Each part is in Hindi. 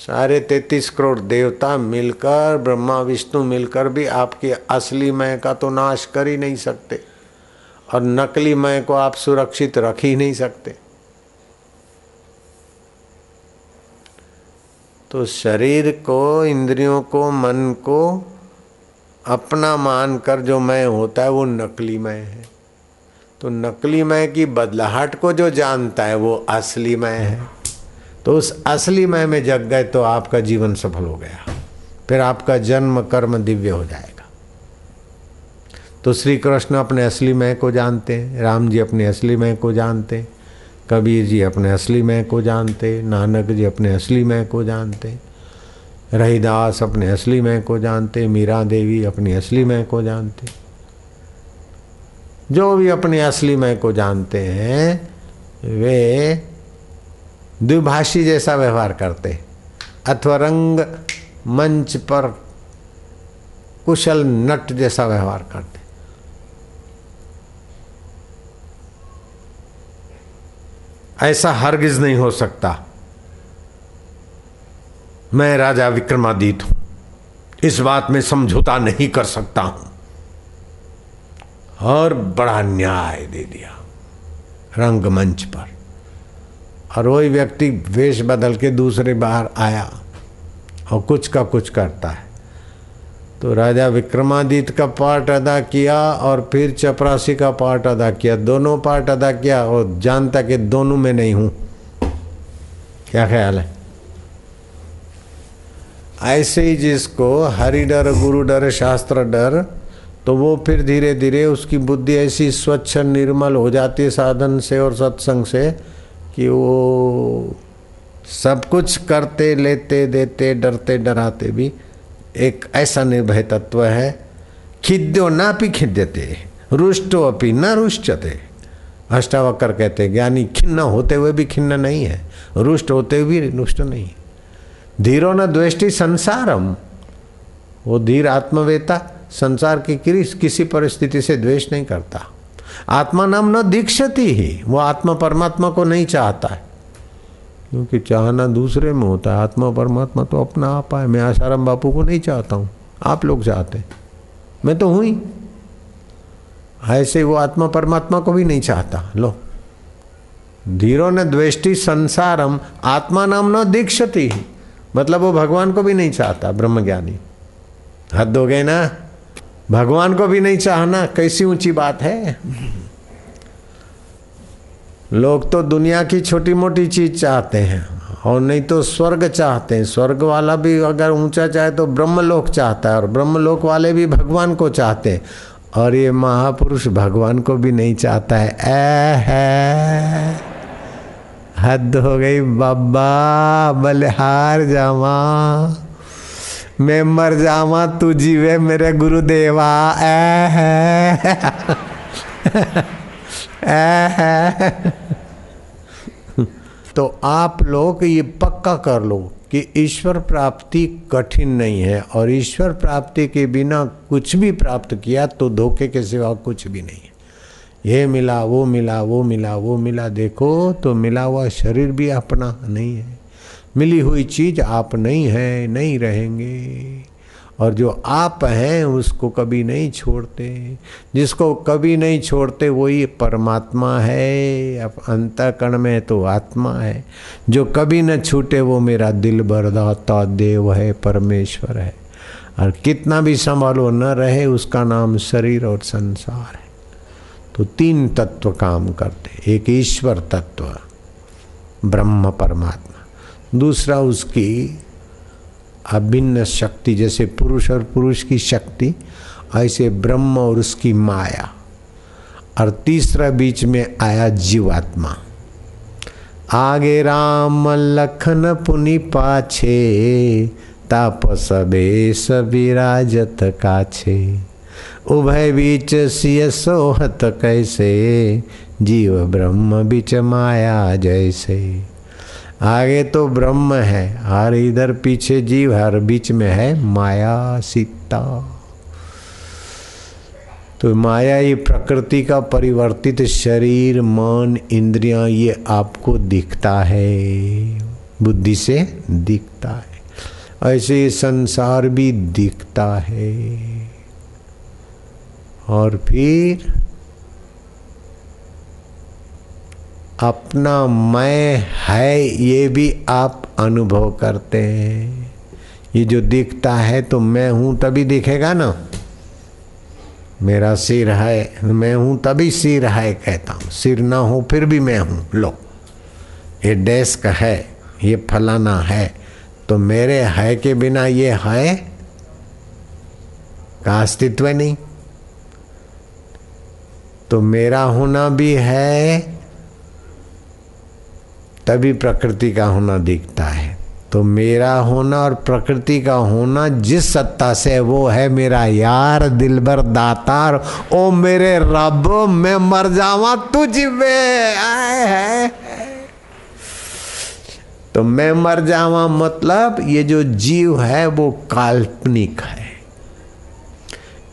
सारे तैतीस करोड़ देवता मिलकर, ब्रह्मा, विष्णु मिलकर भी आपकी असली मय का तो नाश कर ही नहीं सकते। और नकली मय को आप सुरक्षित रख ही नहीं सकते। तो शरीर को, इंद्रियों को, मन को अपना मानकर जो मैं होता है वो नकली मय है। तो नकली मय की बदलाहट को जो जानता है वो असली मय है। तो उस असली मय में जग गए तो आपका जीवन सफल हो गया। फिर आपका जन्म, कर्म दिव्य हो जाएगा। तो श्री कृष्ण अपने असली मय को जानते हैं, राम जी अपने असली मय को जानते हैं, कबीर जी अपने असली मय को जानते नानक जी अपने असली मय को जानते रहीदास अपने असली मय को जानते मीरा देवी अपनी असली मय को जानते जो भी अपने असली मय को जानते हैं, वे द्विभाषी जैसा व्यवहार करते, अथवा रंग मंच पर कुशल नट जैसा व्यवहार करते। ऐसा हरगिज नहीं हो सकता। मैं राजा विक्रमादित्य हूँ। इस बात में समझौता नहीं कर सकता हूँ। और बड़ा न्याय दे दिया रंगमंच पर। और वही व्यक्ति वेश बदल के दूसरे बाहर आया और कुछ का कुछ करता है। तो राजा विक्रमादित्य का पार्ट अदा किया और फिर चपरासी का पार्ट अदा किया। दोनों पार्ट अदा किया और जानता कि दोनों में नहीं हूँ। क्या ख्याल है? ऐसे ही जिसको हरि डर, गुरु डर, शास्त्र डर तो वो फिर धीरे धीरे उसकी बुद्धि ऐसी स्वच्छ, निर्मल हो जाती है साधन से और सत्संग से कि वो सब कुछ करते, लेते, देते, डरते, डराते भी एक ऐसा निर्भय तत्व है। खिद्यो ना भी खिद्यते, रुष्टो अपी न रुष्टते। अष्टावक्र कहते ज्ञानी खिन्न होते हुए भी खिन्न नहीं है, रुष्ट होते हुए भी रुष्ट नहीं। धीरो न द्वेष्टि संसारम। वो धीर आत्मवेता, संसार की किसी परिस्थिति से द्वेष नहीं करता। आत्मा नाम न दीक्षती ही, वो आत्मा परमात्मा को नहीं चाहता है। क्योंकि चाहना दूसरे में होता है, आत्मा परमात्मा तो अपना आप है मैं आशाराम बापू को नहीं चाहता हूँ, आप लोग चाहते हैं। मैं तो हूँ ही। ऐसे वो आत्मा परमात्मा को भी नहीं चाहता। लो। धीरो ने द्वेष्टि संसारम, आत्मा नाम न दीक्षती मतलब वो भगवान को भी नहीं चाहता, ब्रह्मज्ञानी। हद हो गए ना? भगवान को भी नहीं चाहना, कैसी ऊँची बात है? लोग तो दुनिया की छोटी मोटी चीज़ चाहते हैं, और नहीं तो स्वर्ग चाहते हैं। स्वर्ग वाला भी अगर ऊँचा चाहे तो ब्रह्मलोक चाहता है, और ब्रह्मलोक वाले भी भगवान को चाहते हैं, और ये महापुरुष भगवान को भी नहीं चाहता है। ए है। हद हो गई, बाबा, बलिहार जामा मैं मर जावा तू जीवे मेरे गुरुदेवा। ए है। ए है। तो आप लोग ये पक्का कर लो कि ईश्वर प्राप्ति कठिन नहीं है और ईश्वर प्राप्ति के बिना कुछ भी प्राप्त किया तो धोखे के सिवा कुछ भी नहीं है। ये मिला, वो मिला वो मिला वो मिला, देखो तो मिला हुआ शरीर भी अपना नहीं है। मिली हुई चीज़ आप नहीं है, नहीं रहेंगे। और जो आप हैं, उसको कभी नहीं छोड़ते। जिसको कभी नहीं छोड़ते, वही परमात्मा है। अब अंतकरण में तो आत्मा है। जो कभी न छूटे, वो मेरा दिल बरदाता देव है, परमेश्वर है। और कितना भी संभालो न रहे, उसका नाम शरीर और संसार है। तो तीन तत्व काम करते। एक ईश्वर तत्व, ब्रह्म परमात्मा। दूसरा उसकी अभिन्न शक्ति, जैसे पुरुष और पुरुष की शक्ति, ऐसे ब्रह्म और उसकी माया। और तीसरा बीच में आया जीवात्मा। आगे राम लखन पुनि पाछे, तापस बेस विराजत काछे। उभय बीच सिय सोहत कैसे, जीव ब्रह्म बीच माया जैसे। आगे तो ब्रह्म है, हर इधर पीछे जीव, हर बीच में है माया, सीता। तो माया ये प्रकृति का परिवर्तित शरीर, मन, इंद्रियाँ, ये आपको दिखता है। बुद्धि से दिखता है। ऐसे संसार भी दिखता है। और फिर अपना मैं है, ये भी आप अनुभव करते हैं। ये जो दिखता है तो मैं हूँ तभी दिखेगा ना। मेरा सिर है, मैं हूँ तभी सिर है, कहता हूँ। सिर ना हो फिर भी मैं हूँ। लो, ये डेस्क है, ये फलाना है तो मेरे है के बिना ये है? का अस्तित्व नहीं? तो मेरा होना भी है तभी प्रकृति का होना दिखता है। तो मेरा होना और प्रकृति का होना जिस सत्ता से वो है मेरा यार, दिलबर दातार। ओ मेरे रब, मैं मर जावा तुझ में आए है। तो मैं मर जावा मतलब ये जो जीव है, वो काल्पनिक है।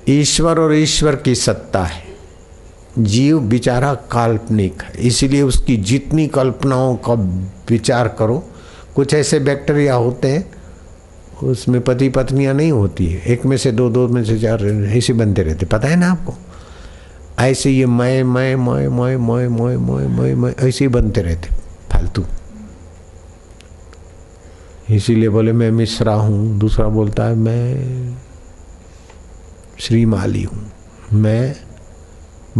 ईश्वर और ईश्वर की सत्ता है। जीव बिचारा काल्पनिक है। इसीलिए उसकी जितनी कल्पनाओं का विचार करो, कुछ ऐसे बैक्टीरिया होते हैं, उसमें पति पत्नियाँ नहीं होती है। एक में से दो दो में से चार ऐसे बनते रहते पता है ना आपको? ऐसे ये मैं मैं मैं मैं मैं मैं मैं मैं मैं ऐसे ही बनते रहते फालतू। इसीलिए बोले, मैं मिश्रा हूँ। दूसरा बोलता है, मैं श्रीमाली हूँ। मैं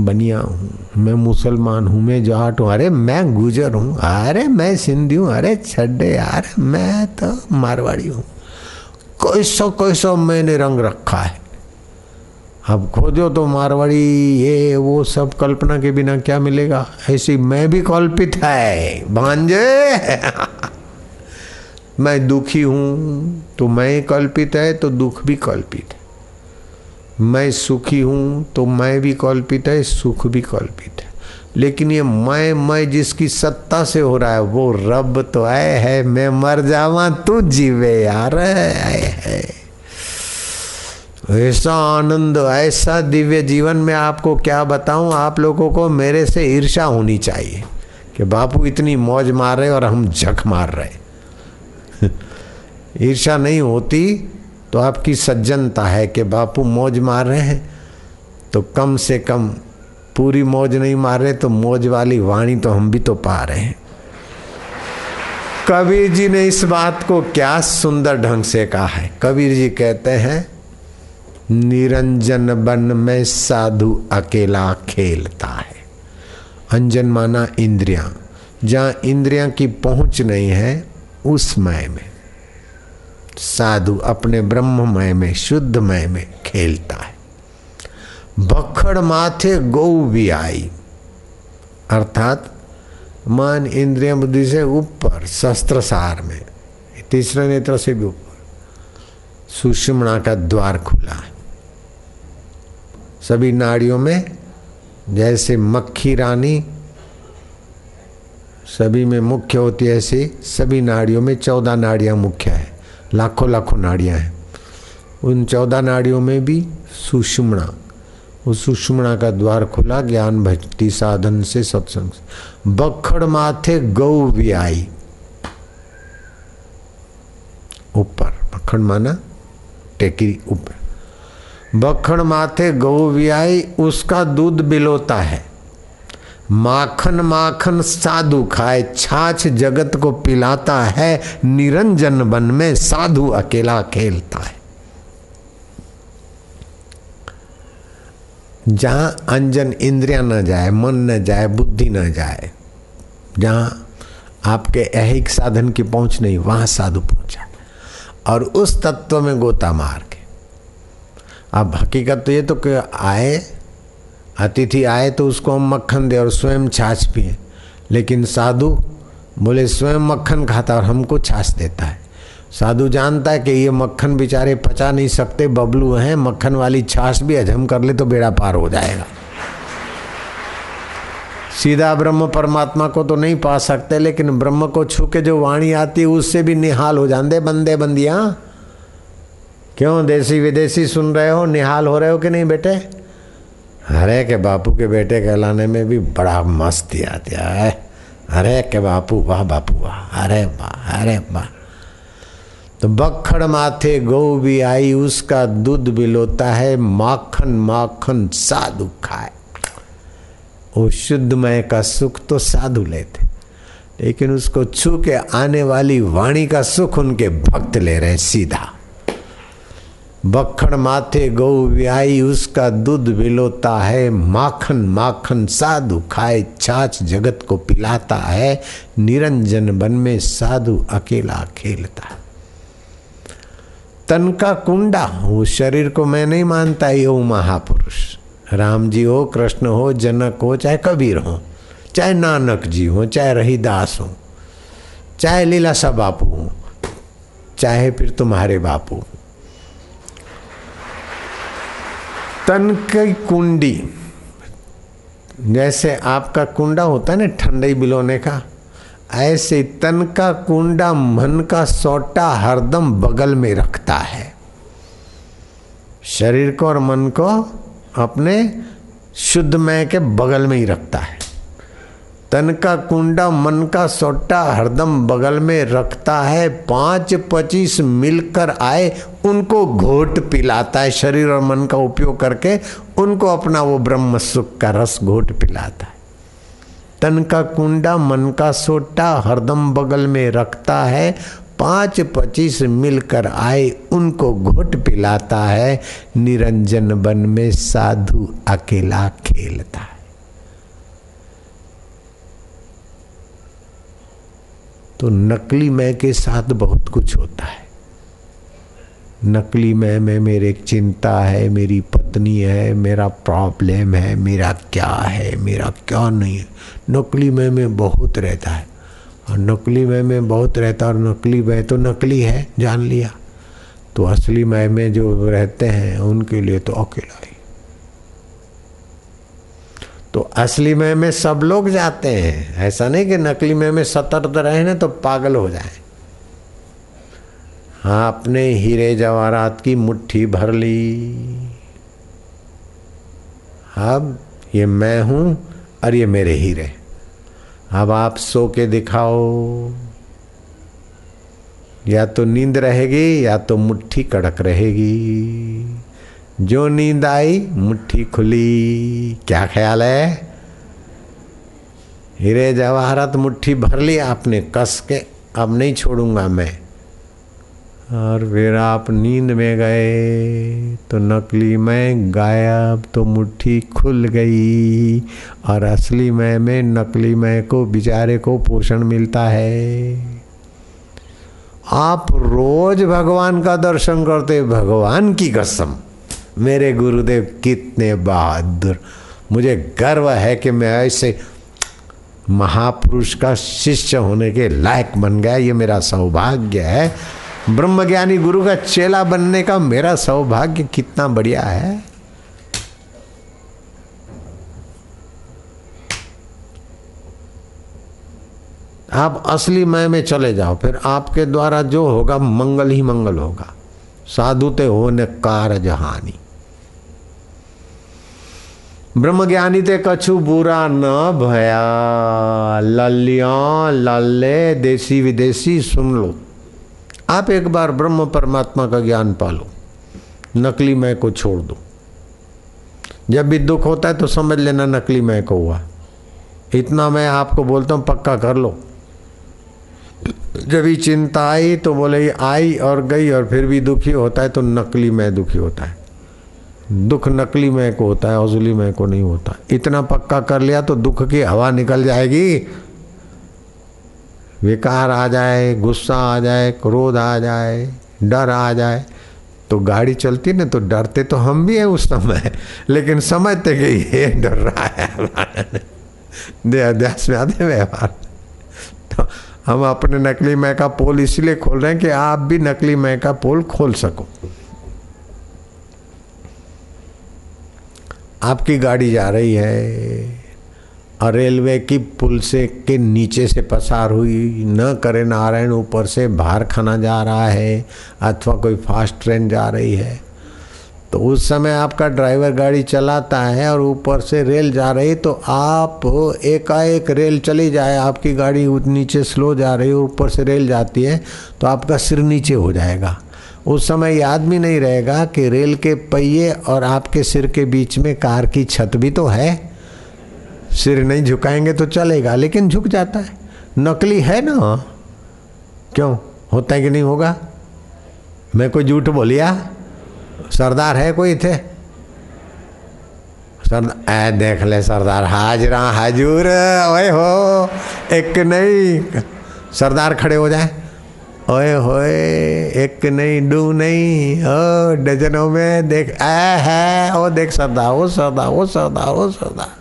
बनिया हूँ। मैं मुसलमान हूँ, मैं जाट हूँ। अरे, मैं गुजर हूँ। अरे, मैं सिंधी हूँ। अरे, छड्डे यार, मैं तो मारवाड़ी हूँ। कैसो कैसो मैंने रंग रखा है। अब खोजो तो मारवाड़ी, ये, वो सब कल्पना के बिना क्या मिलेगा? ऐसी मैं भी कल्पित है। भांजे। मैं दुखी हूँ तो मैं कल्पित है तो दुख भी कल्पित है। मैं सुखी हूँ तो मैं भी कल्पित है, सुख भी कल्पित है। लेकिन ये मैं मैं जिसकी सत्ता से हो रहा है, वो रब तो आए है। मैं मर जावा, तू जीवे यार। आए है। ऐसा आनंद, ऐसा दिव्य जीवन में आपको क्या बताऊँ? आप लोगों को मेरे से ईर्षा होनी चाहिए कि बापू इतनी मौज मार रहे और हम झक मार रहे। ईर्षा नहीं होती तो आपकी सज्जनता है कि बापू मौज मार रहे हैं। तो कम से कम पूरी मौज नहीं मार रहे तो मौज वाली वाणी तो हम भी तो पा रहे हैं। कबीर जी ने इस बात को क्या सुंदर ढंग से कहा है। कबीर जी कहते हैं, निरंजन बन में साधु अकेला खेलता है। अंजन माना इंद्रियाँ। जहाँ इंद्रियाँ की पहुँच नहीं है, उस मय में। साधु अपने ब्रह्ममय में, शुद्धमय में खेलता है। बखड़ माथे गौ भी आई। अर्थात, मन इंद्रिय बुद्धि से ऊपर शस्त्र सार में, तीसरे नेत्र से भी ऊपर, सुषमणा का द्वार खुला है। सभी नाड़ियों में, जैसे मक्खी रानी, सभी में मुख्य होती है ऐसी, सभी नाड़ियों में चौदह नाड़ियाँ मुख्य है। लाखों लाखों नाड़ियाँ हैं। उन चौदह नाड़ियों में भी सुषुमणा। उस सुषुमणा का द्वार खुला, ज्ञान भक्ति साधन से सत्संग। बखड़ माथे गौ भी आई। ऊपर, बखड़ माना टेकी ऊपर। बखड़ माथे गौ भी आई, उसका दूध बिलोता है। माखन माखन साधु खाए छाछ जगत को पिलाता है, निरंजन बन में साधु अकेला खेलता है। जहाँ अंजन इंद्रिया न जाए, मन न जाए, बुद्धि न जाए, जहाँ आपके ऐहिक साधन की पहुँच नहीं, वहाँ साधु पहुँचा। और उस तत्व में गोता मार के। अब हकीकत तो ये तो आए अतिथि आए तो उसको हम मक्खन दे और स्वयं छाछ पिए। लेकिन साधु बोले, स्वयं मक्खन खाता और हमको छाछ देता है। साधु जानता है कि ये मक्खन बेचारे पचा नहीं सकते, बबलू हैं, मक्खन वाली छाछ भी हजम कर ले तो बेड़ा पार हो जाएगा। सीधा ब्रह्म परमात्मा को तो नहीं पा सकते, लेकिन ब्रह्म को छू के जो वाणी आती है, उससे भी निहाल हो जाते बंदे बंदियाँ। क्यों देसी विदेशी सुन रहे हो, निहाल हो रहे हो कि नहीं बेटे? अरे के बापू के बेटे कहलाने में भी बड़ा मस्ती आती है। अरे के बापू, वाह बापू, वाह। अरे वाह अरे वाह। तो बखड़ माथे गौ भी आई, उसका दूध भी लोता है, माखन माखन साधु खाए। वो शुद्धमय का सुख तो साधु लेते। लेकिन उसको छू के आने वाली वाणी का सुख उनके भक्त ले रहे हैं सीधा। बखड़ माथे गौ व्याई, उसका दूध बिलोता है। माखन माखन साधु खाए, छाछ जगत को पिलाता है। निरंजन बन में साधु अकेला खेलता। है तन का कुंडा, वो शरीर को मैं नहीं मानता, ये महापुरुष। राम जी हो, कृष्ण हो, जनक हो, चाहे कबीर हो, चाहे नानक जी हो, चाहे रहीदास हो, चाहे लीलासा बापू हो, चाहे फिर तुम्हारे बापू तन की कुंडी जैसे आपका कुंडा होता है ना, ठंडई बिलोने का, ऐसे तन का कुंडा मन का सोटा हरदम बगल में रखता है। शरीर को और मन को अपने शुद्धमय के बगल में ही रखता है। तन का कुंडा मन का सोटा हरदम बगल में रखता है। पाँच पच्चीस मिलकर आए, उनको घोट पिलाता है। शरीर और मन का उपयोग करके उनको अपना वो ब्रह्म सुख का रस घोट पिलाता है। तन का कुंडा मन का सोटा हरदम बगल में रखता है। पाँच पच्चीस मिलकर आए, उनको घोट पिलाता है। निरंजन बन में साधु अकेला खेलता है। तो नकली मैं के साथ बहुत कुछ होता है। नकली मैं में मेरे चिंता है, मेरी पत्नी है, मेरा प्रॉब्लम है, मेरा क्या है, मेरा क्या नहीं है। नकली मैं में बहुत रहता है। और नकली मैं में बहुत रहता है और नकली मैं तो नकली है, जान लिया। तो असली मैं में जो रहते हैं, उनके लिए तो अकेला ही। तो असली मैं में सब लोग जाते हैं। ऐसा नहीं कि नकली मैं में सतर्क रहे ना तो पागल हो जाए। हाँ अपने हीरे जवाहरात की मुट्ठी भर ली। अब ये मैं हूँ और ये मेरे हीरे। अब आप सो के दिखाओ। या तो नींद रहेगी या तो मुट्ठी कड़क रहेगी। जो नींद आई, मुट्ठी खुली। क्या ख्याल है? हीरे जवाहरत मुट्ठी भर ली आपने, कस के। अब नहीं छोड़ूँगा मैं। और फिर आप नींद में गए तो नकली मैं गायब तो मुट्ठी खुल गई। और असली मैं में नकली मैं को, बेचारे को पोषण मिलता है। आप रोज भगवान का दर्शन करते, भगवान की कसम। मेरे गुरुदेव कितने बहादुर। मुझे गर्व है कि मैं ऐसे महापुरुष का शिष्य होने के लायक बन गया। ये मेरा सौभाग्य है। ब्रह्मज्ञानी गुरु का चेला बनने का मेरा सौभाग्य कितना बढ़िया है। आप असली मय में चले जाओ, फिर आपके द्वारा जो होगा मंगल ही मंगल होगा। साधु ते होने कार जहानी ब्रह्मज्ञानी ते कछु बुरा न भया। ललिया, लल्ले, देसी विदेशी सुन लो। आप एक बार ब्रह्म परमात्मा का ज्ञान पालो। नकली मैं को छोड़ दो। जब भी दुख होता है तो समझ लेना नकली मैं को हुआ। इतना मैं आपको बोलता हूँ, पक्का कर लो। जब ही चिंता आई तो बोले ये आई और गई और फिर भी दुखी होता है तो नकली मैं दुखी होता है। दुख नकली मैं को होता है असली मैं को नहीं होता। इतना पक्का कर लिया तो दुख की हवा निकल जाएगी। विकार आ जाए, गुस्सा आ जाए, क्रोध आ जाए, डर आ जाए तो गाड़ी चलती ना तो डरते तो हम भी हैं उस समय। लेकिन समझते कि ये डर रहा है दे अध्यास में आधे व्यवहार तो हम अपने नकली मैं का पोल इसलिए खोल रहे हैं कि आप भी नकली मैं का पोल खोल सको। आपकी गाड़ी जा रही है। और रेलवे की पुल से के नीचे से पसार हुई। न करे नारायण, ऊपर से बाहर खाना जा रहा है अथवा कोई फास्ट ट्रेन जा रही है। तो उस समय आपका ड्राइवर गाड़ी चलाता है और ऊपर से रेल जा रही तो आप एकाएक रेल चली जाए। आपकी गाड़ी नीचे स्लो जा रही है ऊपर से रेल जाती है तो आपका सिर नीचे हो जाएगा। उस समय याद भी नहीं रहेगा कि रेल के पहिए और आपके सिर के बीच में कार की छत भी तो है। सिर नहीं झुकाएँगे तो चलेगा, लेकिन झुक जाता है। नकली है ना? क्यों? होता है कि नहीं होगा? मैं कोई झूठ बोलिया? सरदार है कोई थे सरदार ए देख ले सरदार, हाजरा, हाजूर, ओए हो, एक नहीं, सरदार खड़े हो जाए। ओए होए, एक नहीं, दू नहीं, ओ, डजनों में देख ए है, ओ, देख सरदार ओ सरदार ओ सरदार ओ सरदार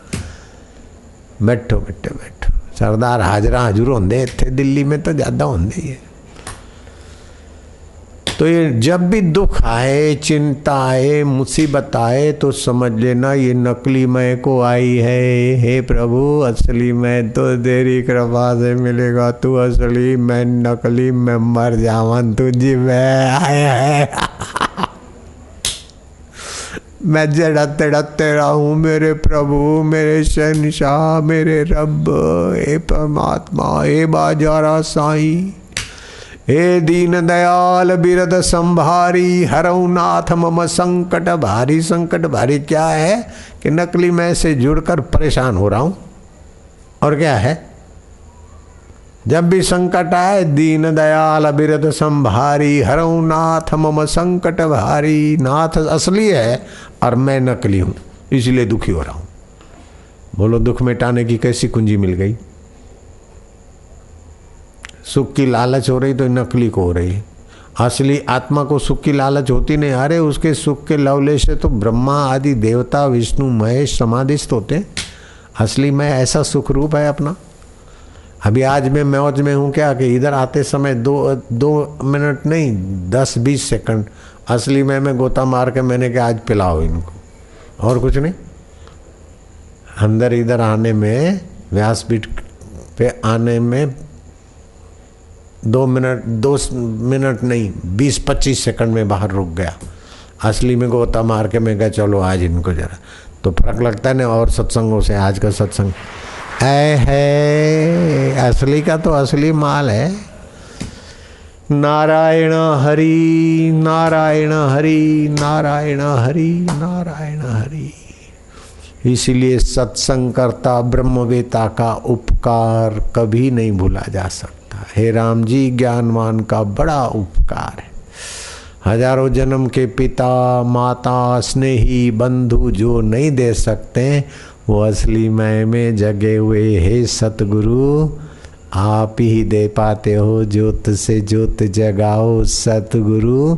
बैठो बैठो बैठो। सरदार हाजरा हजूर होंगे इतने दिल्ली में तो ज़्यादा होंगे ही है। तो ये जब भी दुख आए, चिंता आए, मुसीबत आए तो समझ लेना ये नकली मैं को आई है। हे प्रभु, असली मैं तो तेरी कृपा से मिलेगा। तू असली, मैं नकली, मैं मर जावन तुझी मैं आए है। मैं जड़ते डते रहूँ, मेरे प्रभु, मेरे शहनशाह, मेरे रब, हे परमात्मा, हे बाजारा साई। हे दीन दयाल बिरद संभारी, हरऊ नाथ मम संकट भारी। संकट भारी क्या है कि नकली मैं से जुड़कर परेशान हो रहा हूँ? और क्या है? जब भी संकट आए, दीन दयाल बिरद संभारी, हरऊ नाथ मम संकट भारी। नाथ असली है और मैं नकली हूँ, इसलिए दुखी हो रहा हूँ। बोलो, दुख मिटाने की कैसी कुंजी मिल गई? सुख की लालच हो रही तो नकली को हो रही। असली आत्मा को सुख की लालच होती नहीं। अरे, उसके सुख के लवले से तो ब्रह्मा, आदि, देवता, विष्णु, महेश समाधिस्थ होते असली में ऐसा सुख रूप है अपना। अभी आज मैं मौज में हूँ क्या कि इधर आते समय दो दो मिनट नहीं, दस, बीस सेकंड। असली में, मैं गोता मार के मैंने कहा, आज पिलाओ इनको। और कुछ नहीं। अंदर इधर आने में, व्यासपीठ पे आने में दो मिनट दो मिनट नहीं, बीस पच्चीस सेकंड में बाहर रुक गया। असली में गोता मार के मैं कहा, चलो आज इनको जरा। तो फ़र्क लगता है ना, और सत्संगों से, आज का सत्संग। ऐ है, असली का तो असली माल है। नारायण हरि नारायण हरि नारायण हरि नारायण हरि। इसीलिए सत्संग करता ब्रह्मवेता का उपकार कभी नहीं भूला जा सकता। था हे राम जी, ज्ञानवान का बड़ा उपकार है। हज़ारों जन्म के पिता, माता, स्नेही, बंधु जो नहीं दे सकते, वो असली मय में जगे हुए हे सतगुरु, आप ही दे पाते हो ज्योत से ज्योत जगाओ सतगुरु।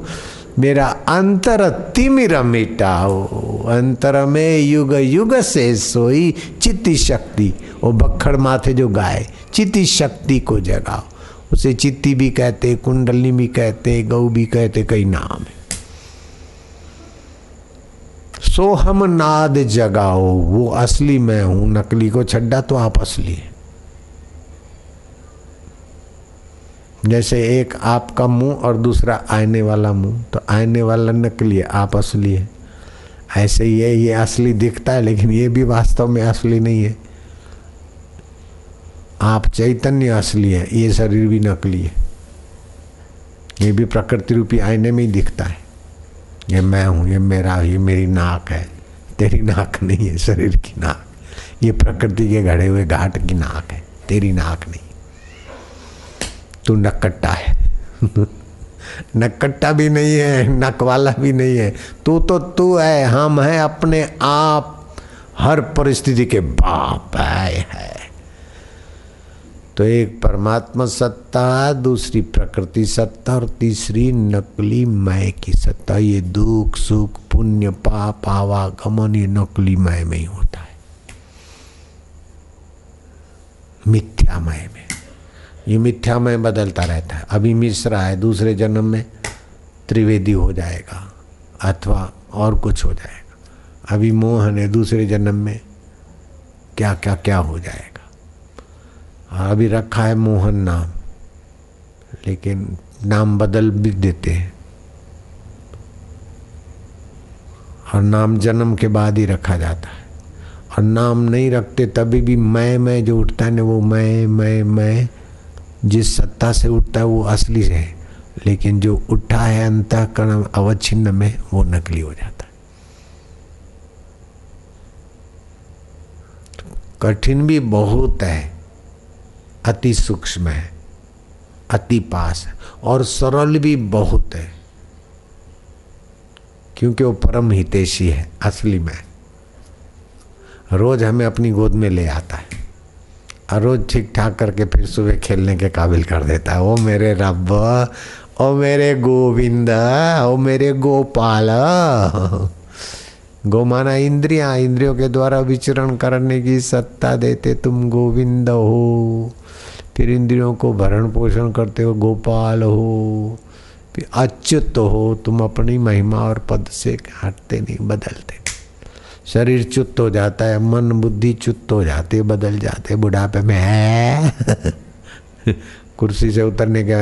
मेरा अंतर तिमिर मिटाओ। अंतर में युग युग से सोई चित्ती शक्ति। वो बखड़ माथे जो गाय चित्ती शक्ति को जगाओ। उसे चित्ती भी कहते कुंडली भी कहते गौ भी कहते, कई नाम है। सोहम नाद जगाओ, वो असली मैं हूँ, नकली को छड्डा तो आप असली है। जैसे एक आपका मुँह और दूसरा आईने वाला मुँह तो आईने वाला नकली है आप असली है। ऐसे ये ये असली दिखता है, लेकिन ये भी वास्तव में असली नहीं है। आप चैतन्य असली है, ये शरीर भी नकली है। ये भी प्रकृति रूपी आईने में ही दिखता है। ये मैं हूँ, ये मेरा, ये मेरी नाक है। तेरी नाक नहीं है, शरीर की नाक। ये प्रकृति के घड़े हुए घाट की नाक है, तेरी नाक नहीं। तू नकट्टा है। नकट्टा भी नहीं है नक वाला भी नहीं है। तू तो तू है हम है अपने आप। हर परिस्थिति के बाप है, है। तो एक परमात्मा सत्ता दूसरी प्रकृति सत्ता और तीसरी नकली मय की सत्ता। ये दुख सुख पुण्य पाप आवागमन ये नकली मय में ही होता है। मिथ्या मिथ्यामय में। ये मिथ्या में बदलता रहता है। अभी मिश्रा है दूसरे जन्म में त्रिवेदी हो जाएगा अथवा और कुछ हो जाएगा। अभी मोहन है दूसरे जन्म में क्या क्या क्या हो जाएगा। अभी रखा है मोहन नाम, लेकिन नाम बदल भी देते हैं। और नाम जन्म के बाद ही रखा जाता है। और नाम नहीं रखते तभी भी मैं मैं जो उठता है ना, वो मैं मैं मैं जिस सत्ता से उठता है, वो असली है। लेकिन जो उठा है अंतकरण अवच्छिन्न में, वो नकली हो जाता है। कठिन भी बहुत है। अति सूक्ष्म है। अति पास है। और सरल भी बहुत है। क्योंकि वो परम हितेशी है, असली में। रोज हमें अपनी गोद में ले आता है। और रोज ठीक ठाक करके फिर सुबह खेलने के काबिल कर देता है। ओ मेरे रब, ओ मेरे गोविंद, ओ मेरे गोपाल। गो माना इंद्रिया, इंद्रियों के द्वारा विचरण करने की सत्ता देते तुम गोविंद हो। फिर इंद्रियों को भरण पोषण करते हो, गोपाल हो। फिर अच्युत हो, तुम अपनी महिमा और पद से हटते नहीं, बदलते शरीर चुत हो जाता है, मन बुद्धि चुत हो जाती बदल जाते बुढ़ापे में है। कुर्सी से उतरने के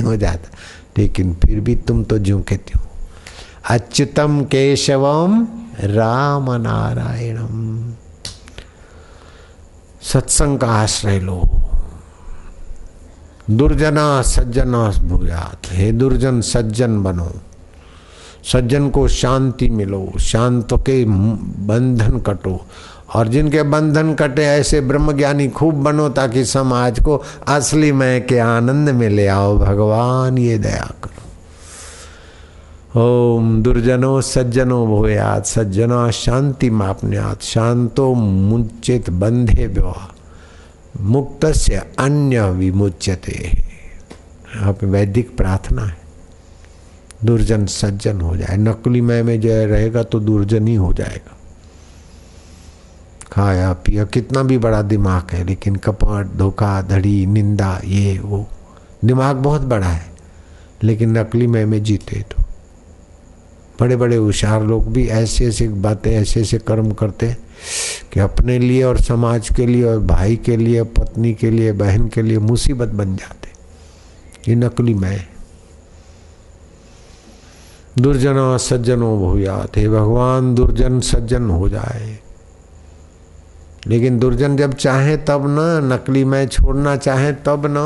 हो जाता लेकिन फिर भी तुम तो ज्यों के त्यों अच्युतम केशवम राम नारायणम सत्संग का आश्रय लो। दुर्जना सज्जना भूयात। हे दुर्जन सज्जन बनो। सज्जन को शांति मिलो, शांत के बंधन कटो। और जिनके बंधन कटे, ऐसे ब्रह्मज्ञानी खूब बनो ताकि समाज को असली मय के आनंद में ले आओ भगवान, ये दया करो। ओम दुर्जनो सज्जनो भूयात सज्जना शांति मापन्यात शांतो मुचित बंधे व्यवहार। मुक्त से अन्य विमुच्यते। आप वैदिक प्रार्थना है। दुर्जन सज्जन हो जाए। नकली मय में जो रहेगा तो दुर्जन ही हो जाएगा। खाया, पिया, कितना भी बड़ा दिमाग है, लेकिन कपट, धोखा, धड़ी, निंदा, ये, वो, दिमाग बहुत बड़ा है, लेकिन नकली मय में जीते तो। बड़े बड़े होशियार लोग भी ऐसे ऐसे बातें ऐसे ऐसे कर्म करते कि अपने लिए और समाज के लिए और भाई के लिए, पत्नी के लिए, बहन के लिए मुसीबत बन जाते। ये नकली मैं दुर्जनो सज्जनो भूयात हे भगवान दुर्जन सज्जन हो जाए। लेकिन दुर्जन जब चाहे तब न नकली मैं छोड़ना चाहे तब न।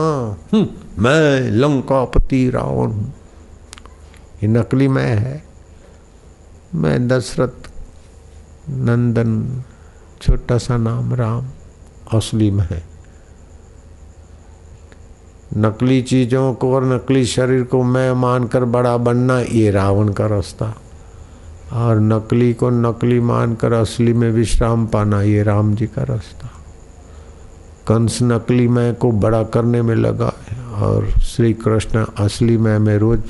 हम्म, मैं लंकापति रावण ये नकली मैं है। मैं दशरथ नंदन छोटा सा नाम राम असली में। है नकली चीज़ों को और नकली शरीर को मैं मानकर बड़ा बनना ये रावण का रास्ता। और नकली को नकली मानकर असली में विश्राम पाना ये राम जी का रास्ता। कंस नकली मैं को बड़ा करने में लगा है और श्री कृष्ण असली मैं, में रोज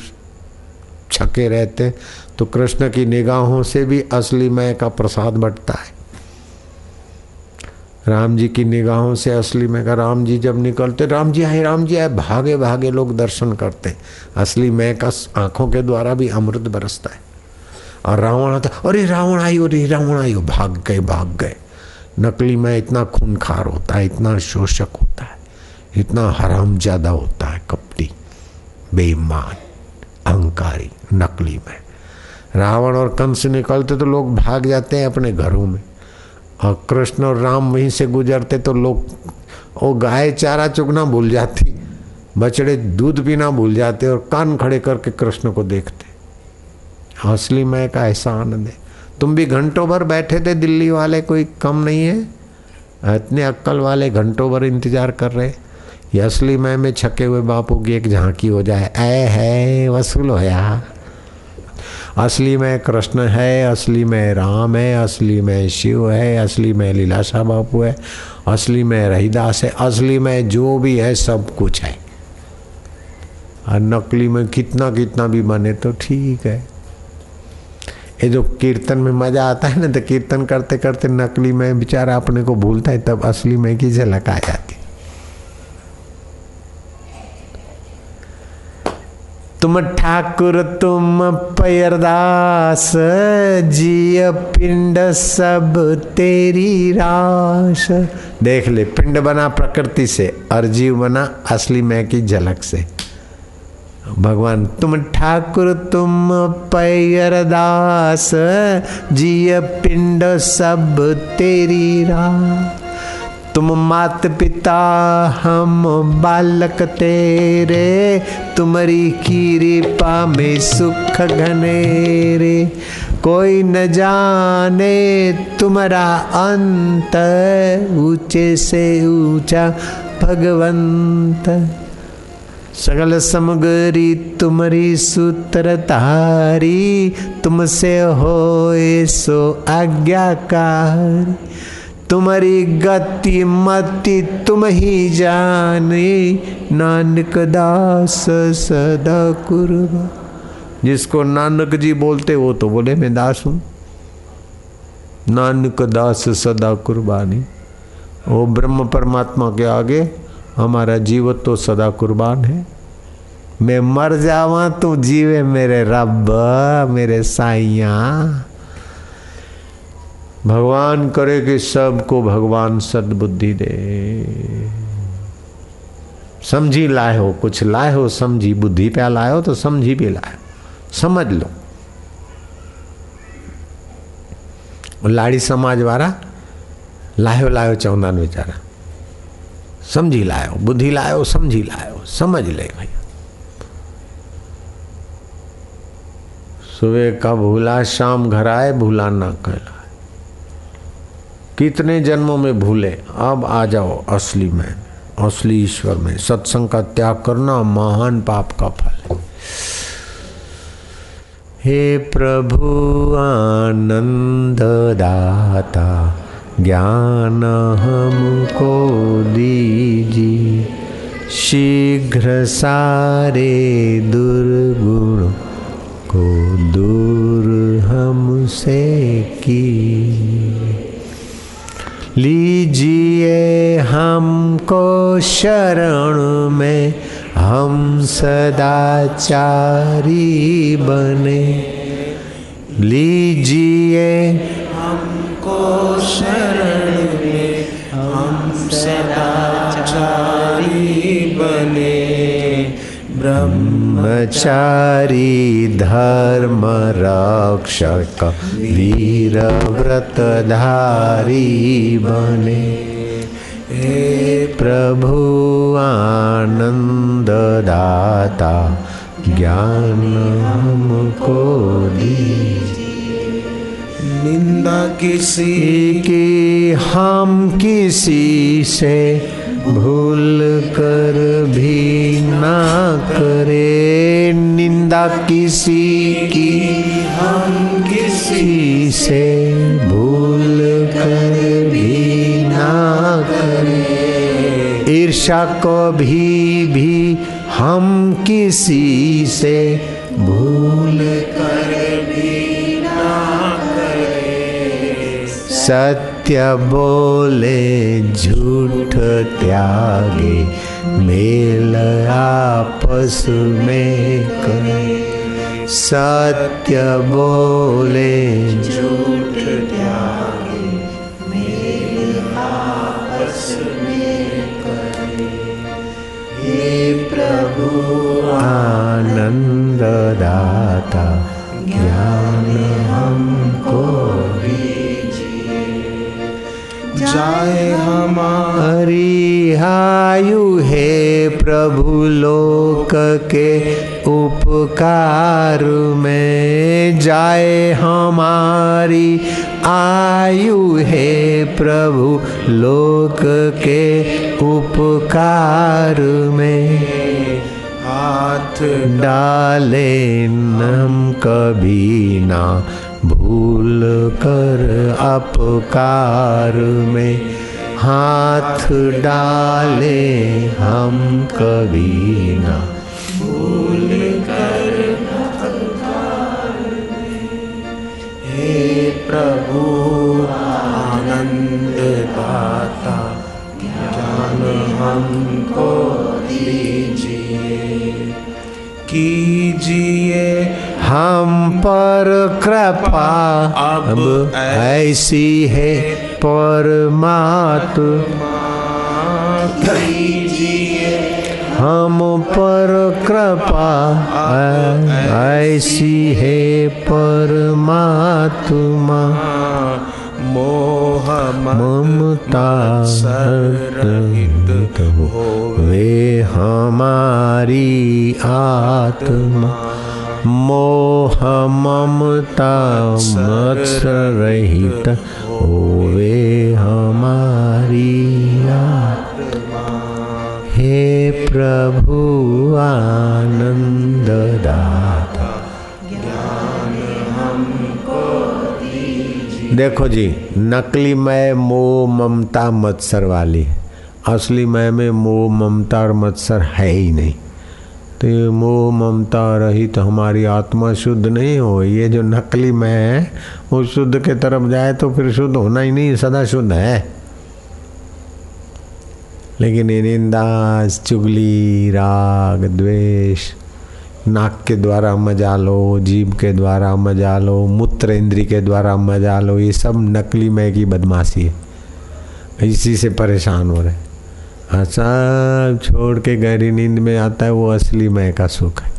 छके रहते तो कृष्ण की निगाहों से भी असली मैं का प्रसाद बटता है। राम जी की निगाहों से असली में का राम जी जब निकलते, राम जी आए, राम जी आए, भागे भागे लोग दर्शन करते। असली मैं का आँखों के द्वारा भी अमृत बरसता है। और रावण आता, अरे रावण आयो रे, रावण आयो। भाग गए भाग गए। नकली में इतना खूनखार होता है, इतना शोषक होता है, इतना हराम ज़्यादा होता है कपटी, बेईमान, अहंकारी, नकली में। रावण और कंस निकलते तो लोग भाग जाते हैं अपने घरों में। और कृष्ण और राम वहीं से गुजरते तो लोग, वो गाय चारा चुगना भूल जाती, बछड़े दूध पीना भूल जाते और कान खड़े करके कृष्ण को देखते। असली मैं का ऐसा आनंद है। तुम भी घंटों भर बैठे थे, दिल्ली वाले कोई कम नहीं है? इतने अक्कल वाले घंटों भर इंतज़ार कर रहे। ये असली मैं में छके हुए बापू की एक झांकी हो जाए। ऐ है, वसूल हो यार। असली में कृष्ण है, असली में राम है, असली में शिव है, असली में लीलाशाह बापू है, असली में रहीदास है, असली में जो भी है सब कुछ है। और नकली में कितना कितना भी बने तो ठीक है। ये जो कीर्तन में मज़ा आता है ना तो कीर्तन करते करते नकली में बेचारा अपने को भूलता है, तब असली में की झलक आ जाती तुम ठाकुर, तुम पैरदास, जिय पिंड सब तेरी रास। देख ले, पिंड बना प्रकृति से, और जीव बना असली मैं की झलक से। भगवान, तुम ठाकुर, तुम पैर दास जिय पिंड सब तेरी रा तुम मात पिता, हम बालक तेरे। तुम्हारी कृपा में सुख घनेरे कोई न जाने तुम्हारा अंत, ऊँचे से ऊँचा भगवंत। सगल समगरी तुम्हारी सूत्रधारी, तुमसे हो सो आज्ञाकारी। तुम्हारी गति मति तुम ही जाने। नानक दास सदा कुर्बा। जिसको नानक जी बोलते, वो तो बोले, मैं दास हूँ। नानक दास सदा कुर्बानी। वो ब्रह्म परमात्मा के आगे, हमारा जीव तो सदा कुर्बान है। मैं मर जावा तो जीवे मेरे रब मेरे साइया भगवान करे कि सबको भगवान सदबुद्धि दे। समझी लाए हो, कुछ लाए हो, समझी। बुद्धि पे लाए हो तो समझी भी लाए समझ लो। लाड़ी समाज वाला लायो लायो चवंदा वीचारा समझी लायो बुद्धि लायो समझी लायो समझ ले भाई सुबह का भूला, शाम घर आए, भूला ना कहला। कितने जन्मों में भूले, अब आ जाओ असली में, असली ईश्वर में। सत्संग का त्याग करना महान पाप का फल है। हे प्रभु आनंद दाता ज्ञान हमको दीजिए, शीघ्र सारे दुर्गुण को दूर हमसे की लीजिए हमको शरण में हम सदाचारी बने। लीजिए हमको शरण में हम सदाचारी बने। ब्रह्मचारी धर्म रक्षक वीर व्रतधारी बने। हे प्रभु आनंद दाता ज्ञान हमको दी निंदा किसी कि हम किसी से भूल कर भी ना करे निंदा किसी की। हम किसी से भूल कर भी ना करे। ईर्षा को भी भी हम किसी से भूल कर भी ना करे। सत्य बोले झूठ त्यागे? मेल आपस में करे। सत्य बोले झूठ त्यागे। मेल आपस में करे। हे प्रभु आनंद दाता ज्ञान हमको जाए हमारी। आयु हे प्रभु लोक के उपकार में जाए हमारी आयु हे प्रभु लोक के उपकार में। हाथ डाले नम कभी ना भूल कर अपकार में हाथ डाले हम कभी ना। भूल कर हे प्रभु, आनंद दाता, ज्ञान हमको दीजिए। कीजिए हम पर कृपा अब ऐसी है परमात्मा। हम पर कृपा ऐसी है परमात्मा। मोह ममता सरहित हो वे हमारी आत्मा। मोह ममता मत्सर रहित होवे हमारी हे प्रभु आनंद दाता देखो जी, नकली मैं मोह ममता मत्सर वाली। असली मैं में मोह ममता और मत्सर है ही नहीं। तो ये मोह ममता रहित तो हमारी आत्मा शुद्ध नहीं हो। ये जो नकली मैं है, वो शुद्ध के तरफ़ जाए तो फिर शुद्ध होना ही नहीं, सदा शुद्ध है। लेकिन ये चुगली, राग, द्वेष, नाक के द्वारा मज़ा लो, जीभ के द्वारा मज़ा लो, मूत्र इंद्री के द्वारा मज़ा लो, ये सब नकली मैं की बदमाशी है। इसी से परेशान हो रहे हाँ। सब छोड़ के गहरी नींद में आता है, वो असली मैं का सुख है।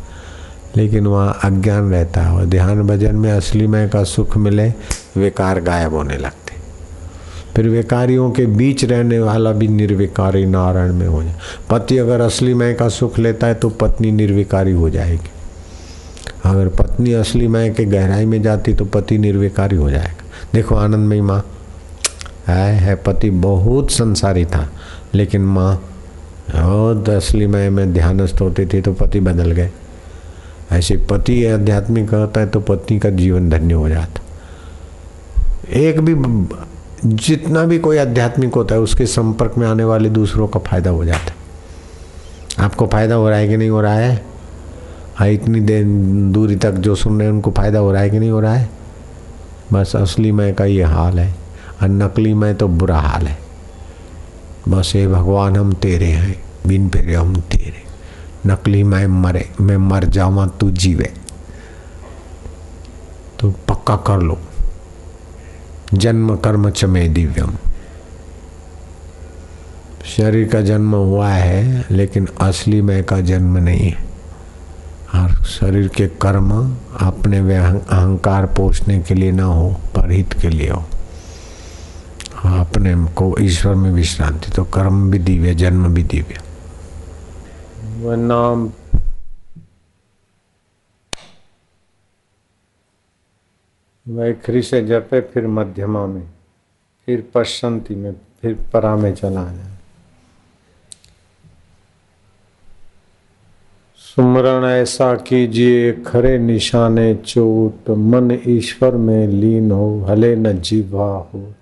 लेकिन वहाँ अज्ञान रहता है और ध्यान भजन में असली मैं का सुख मिले, विकार गायब होने लगते। फिर विकारियों के बीच रहने वाला भी निर्विकारी नारायण में हो जाए। पति अगर असली मैं का सुख लेता है तो पत्नी निर्विकारी हो जाएगी। अगर पत्नी असली मैं के गहराई में जाती तो पति निर्विकारी हो जाएगा। देखो आनंदमयी माँ है है पति, बहुत संसारी था। लेकिन माँ, बहुत असली मैं में ध्यानस्थ होती थी तो पति बदल गए। ऐसे पति आध्यात्मिक होता है तो पत्नी का जीवन धन्य हो जाता। एक भी जितना भी कोई आध्यात्मिक होता है, उसके संपर्क में आने वाले दूसरों का फ़ायदा हो जाता है। आपको फ़ायदा हो रहा है कि नहीं हो रहा है? हाँ इतनी देर दूरी तक जो सुन रहे हैं, उनको फ़ायदा हो रहा है कि नहीं हो रहा है? बस असली मैं का ये हाल है। और नकली मैं तो बुरा हाल है। बस ये भगवान, हम तेरे हैं, बिन फेरे हम तेरे। नकली मैं मरे, मैं मर जाऊँ तू जीवे। तो पक्का कर लो। जन्म कर्म चमे दिव्यम। शरीर का जन्म हुआ है, लेकिन असली मैं का जन्म नहीं है। और शरीर के कर्म अपने अहंकार पोषने के लिए ना हो पर हित के लिए हो। अपने को ईश्वर में विश्रांति तो कर्म भी दिव्य, जन्म भी दिव्य। नाम। वैखरी से जपे, फिर मध्यमा में, फिर पश्चंती में, फिर परा में चला जाए। सुमरण ऐसा कीजिए, खरे निशाने चोट, मन ईश्वर में लीन हो, हले न जीवा हो।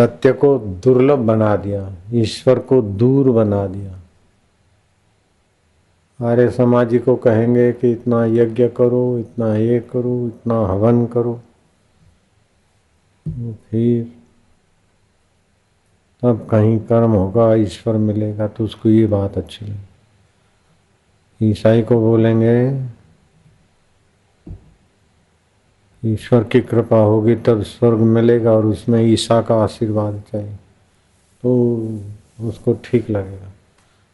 सत्य को दुर्लभ बना दिया, ईश्वर को दूर बना दिया। आर्य समाजी को कहेंगे कि इतना यज्ञ करो, इतना ये करो, इतना हवन करो। फिर तब कहीं कर्म होगा, ईश्वर मिलेगा तो उसको ये बात अच्छी लगे। ईसाई को बोलेंगे ईश्वर की कृपा होगी, तब स्वर्ग मिलेगा और उसमें ईसा का आशीर्वाद चाहिए। तो उसको ठीक लगेगा।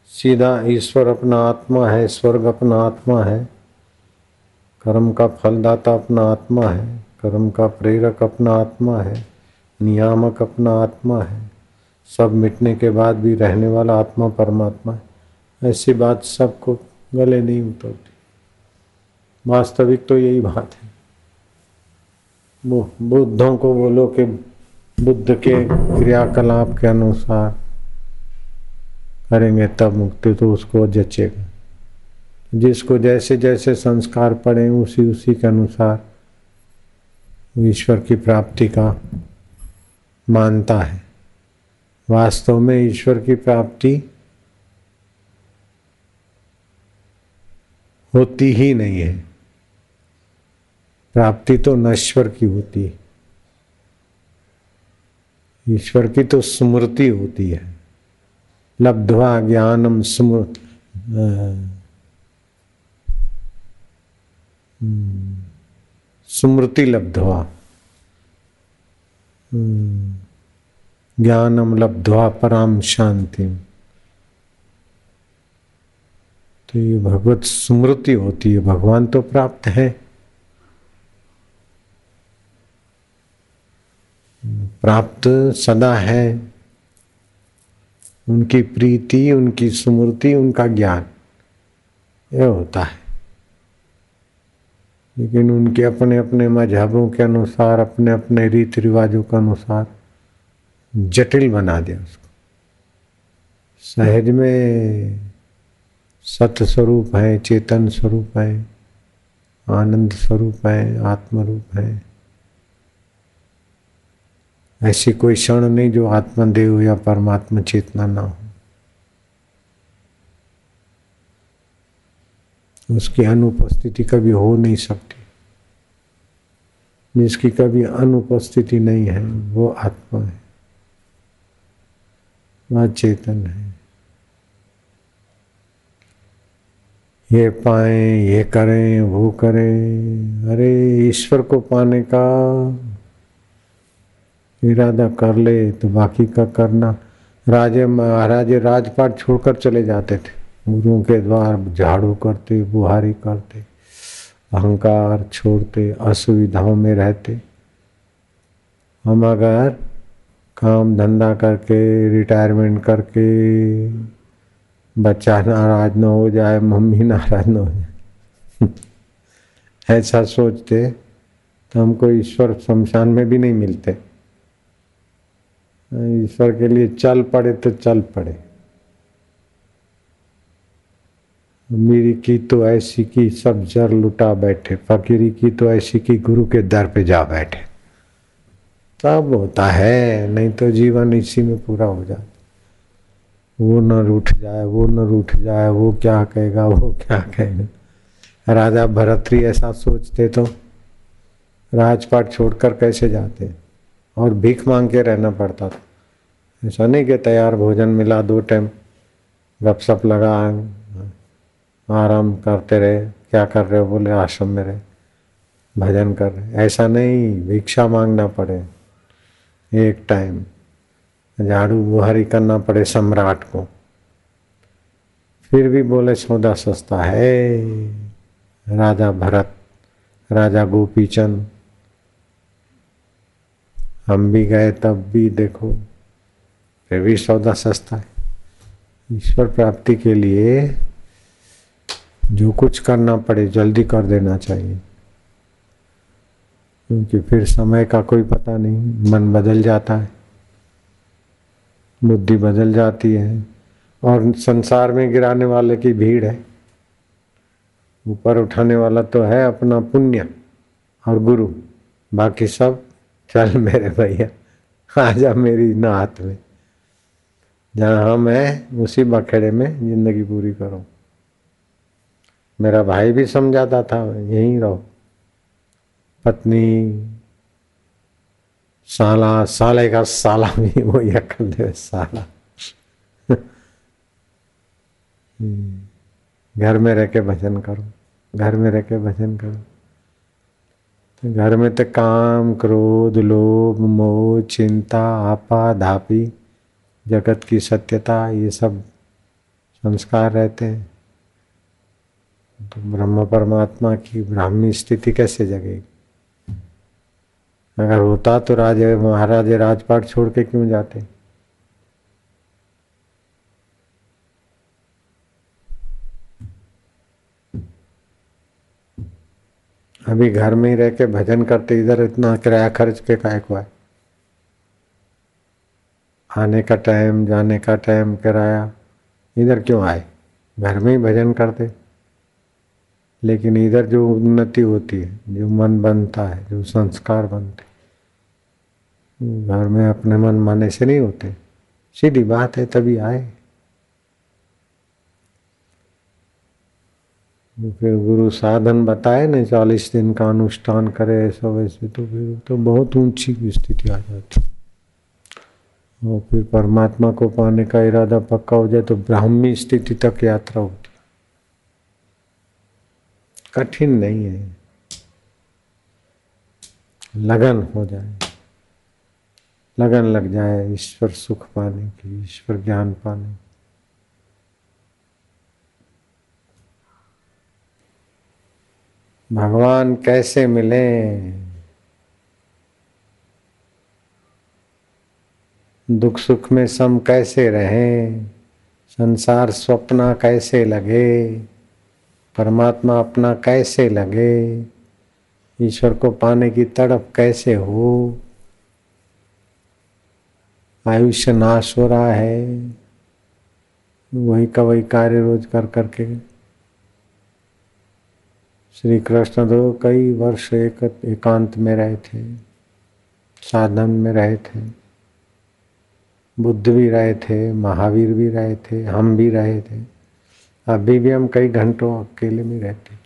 सीधा ईश्वर अपना आत्मा है, स्वर्ग अपना आत्मा है। कर्म का फलदाता अपना आत्मा है, कर्म का प्रेरक अपना आत्मा है, नियामक अपना आत्मा है। सब मिटने के बाद भी रहने वाला आत्मा परमात्मा है। ऐसी बात सबको गले नहीं उतरती। वास्तविक तो यही बात है। बुद्धों को बोलो कि बुद्ध के क्रियाकलाप के अनुसार करेंगे तब मुक्ति तो उसको जचेगा। जिसको जैसे जैसे संस्कार पड़े उसी उसी के अनुसार ईश्वर की प्राप्ति का मानता है। वास्तव में ईश्वर की प्राप्ति होती ही नहीं है। प्राप्ति तो नश्वर की होती है। ईश्वर की तो स्मृति होती है। लब्धवा ज्ञानम स्मृत स्मृति लब्धवा। ज्ञानम लब्ध्वा पराम शांति तो ये भगवत स्मृति होती है। भगवान तो प्राप्त है। प्राप्त सदा है। उनकी प्रीति, उनकी स्मृति उनका ज्ञान यह होता है। लेकिन उनके अपने अपने मजहबों के अनुसार अपने अपने रीति रिवाजों के अनुसार जटिल बना दिया उसको। सहज में सत स्वरूप है, चेतन स्वरूप है, आनंद स्वरूप है, आत्मरूप है। ऐसी कोई क्षण नहीं जो आत्मदेव या परमात्मा चेतना ना हो। उसकी अनुपस्थिति कभी हो नहीं सकती। जिसकी कभी अनुपस्थिति नहीं है, वो आत्मा है। वह चेतन है। ये पाए, ये करें, वो करें। अरे, ईश्वर को पाने का इरादा कर ले तो बाकी का करना। राजे महाराजे राजपाट छोड़कर चले जाते थे। गुरुओं के द्वार झाड़ू करते, बुहारी करते, अहंकार छोड़ते, असुविधाओं में रहते। हम अगर काम धंधा करके रिटायरमेंट करके, बच्चा नाराज़ न हो जाए, मम्मी नाराज़ न हो जाए, ऐसा सोचते तो हमको ईश्वर शमशान में भी नहीं मिलते। ईश्वर के लिए चल पड़े तो चल पड़े। मेरी की तो ऐसी की सब जर लुटा बैठे, फकीरी की तो ऐसी की गुरु के दर पे जा बैठे। तब होता है, नहीं तो जीवन इसी में पूरा हो जाता। वो न रूठ जाए, वो न रूठ जाए, वो क्या कहेगा, वो क्या कहेगा। राजा भरतरी ऐसा सोचते तो राजपाट छोड़कर कैसे जाते? और भीख मांग के रहना पड़ता था। ऐसा नहीं कि तैयार भोजन मिला दो टाइम गपशप लगा, आराम करते रहे, क्या कर रहे हो? बोले, आश्रम में रहे, भजन कर रहे। ऐसा नहीं, भिक्षा मांगना पड़े। एक टाइम झाड़ू बुहारी करना पड़े सम्राट को। फिर भी बोले, सौदा सस्ता है। राजा भरत, राजा गोपीचंद हम भी गए, तब भी देखो। फिर भी सौदा सस्ता है। ईश्वर प्राप्ति के लिए जो कुछ करना पड़े, जल्दी कर देना चाहिए। क्योंकि फिर समय का कोई पता नहीं, मन बदल जाता है। बुद्धि बदल जाती है। और संसार में गिराने वाले की भीड़ है। ऊपर उठाने वाला तो है अपना पुण्य और गुरु। बाकी सब चल मेरे भैया आ जा मेरी नात में। जहाँ हैं, उसी बखेड़े में ज़िंदगी पूरी करो। मेरा भाई भी समझाता था, यहीं रहो। पत्नी, साला, साले का साला भी वो अकल दे, साला। घर में रह के भजन करो, घर में रह के भजन करो। घर में तो काम, क्रोध, लोभ, मोह, चिंता, आपा, धापी, जगत की सत्यता, ये सब संस्कार रहते हैं। तो ब्रह्म परमात्मा की ब्राह्मी स्थिति कैसे जगेगी? अगर होता तो राजे, महाराजे राजपाट छोड़ के क्यों जाते? अभी घर में ही रह के भजन करते, इधर इतना किराया खर्च के काय को है? आने का टाइम जाने का टाइम किराया। इधर क्यों आए? घर में ही भजन करते। लेकिन इधर जो उन्नति होती है, जो मन बनता है, जो संस्कार बनते घर में अपने मन माने से नहीं होते। सीधी बात है, तभी आए। फिर गुरु साधन बताए ना, चालीस दिन का अनुष्ठान करे ऐसा वैसे तो फिर तो बहुत ऊँची स्थिति आ जाती। और फिर परमात्मा को पाने का इरादा पक्का हो जाए तो ब्राह्मी स्थिति तक यात्रा होती। कठिन नहीं है। लगन हो जाए। लगन लग जाए ईश्वर सुख पाने की ईश्वर ज्ञान पाने भगवान कैसे मिले? दुख सुख में सम कैसे रहे? संसार स्वप्ना कैसे लगे? परमात्मा अपना कैसे लगे? ईश्वर को पाने की तड़प कैसे हो? आयुष्य नाश हो रहा है। वही का वही कार्य रोज कर करके श्री कृष्ण तो कई वर्ष एक, एकांत में रहे थे, साधन में रहे थे, बुद्ध भी रहे थे, महावीर भी रहे थे, हम भी रहे थे। अभी भी हम कई घंटों अकेले में रहते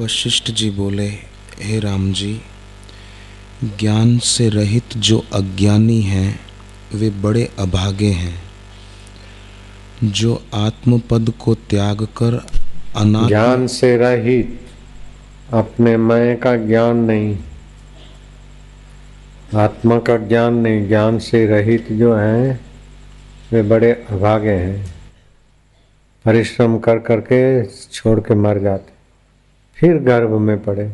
वशिष्ठ जी बोले, हे राम जी, ज्ञान से रहित जो अज्ञानी हैं, वे बड़े अभागे हैं। जो आत्मपद को त्याग कर अनात्म ज्ञान से रहित अपने मैं का ज्ञान नहीं। आत्मा का ज्ञान नहीं, ज्ञान से रहित जो हैं, वे बड़े अभागे हैं। परिश्रम कर करके छोड़ के मर जाते। फिर गर्भ में पड़े।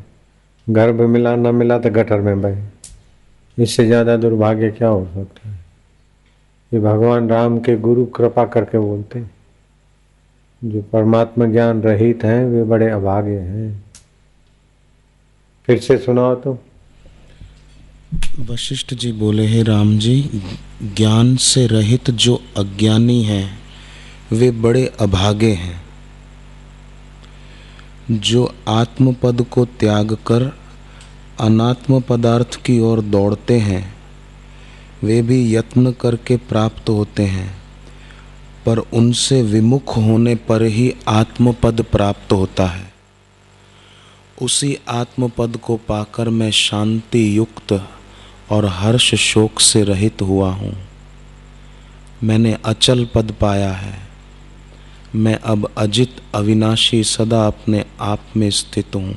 गर्भ मिला, न मिला तो गटर में बहे। इससे ज़्यादा दुर्भाग्य क्या हो सकता है? ये भगवान राम के गुरु कृपा करके बोलते हैं। जो परमात्मा ज्ञान रहित हैं, वे बड़े अभागे हैं। फिर से सुनाओ तो। वशिष्ठ जी बोले, हैं राम जी, ज्ञान से रहित जो अज्ञानी हैं, वे बड़े अभागे हैं। जो आत्मपद को त्याग कर अनात्म पदार्थ की ओर दौड़ते हैं वे भी यत्न करके प्राप्त होते हैं, पर उनसे विमुख होने पर ही आत्मपद प्राप्त होता है। उसी आत्मपद को पाकर मैं शांति युक्त और हर्ष शोक से रहित हुआ हूँ। मैंने अचल पद पाया है। मैं अब अजित अविनाशी सदा अपने आप में स्थित हूँ।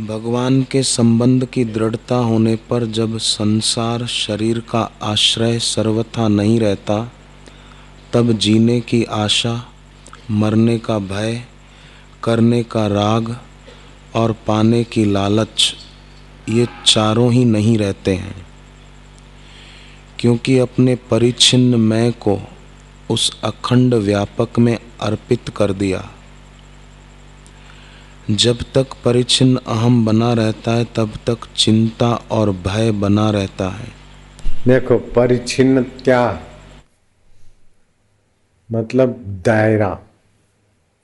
भगवान के संबंध की दृढ़ता होने पर जब संसार शरीर का आश्रय सर्वथा नहीं रहता, तब जीने की आशा, मरने का भय, करने का राग और पाने की लालच, ये चारों ही नहीं रहते हैं। क्योंकि अपने परिच्छिन्न मैं को उस अखंड व्यापक में अर्पित कर दिया। जब तक परिच्छिन्न अहम बना रहता है, तब तक चिंता और भय बना रहता है। देखो परिचिन क्या मतलब दायरा।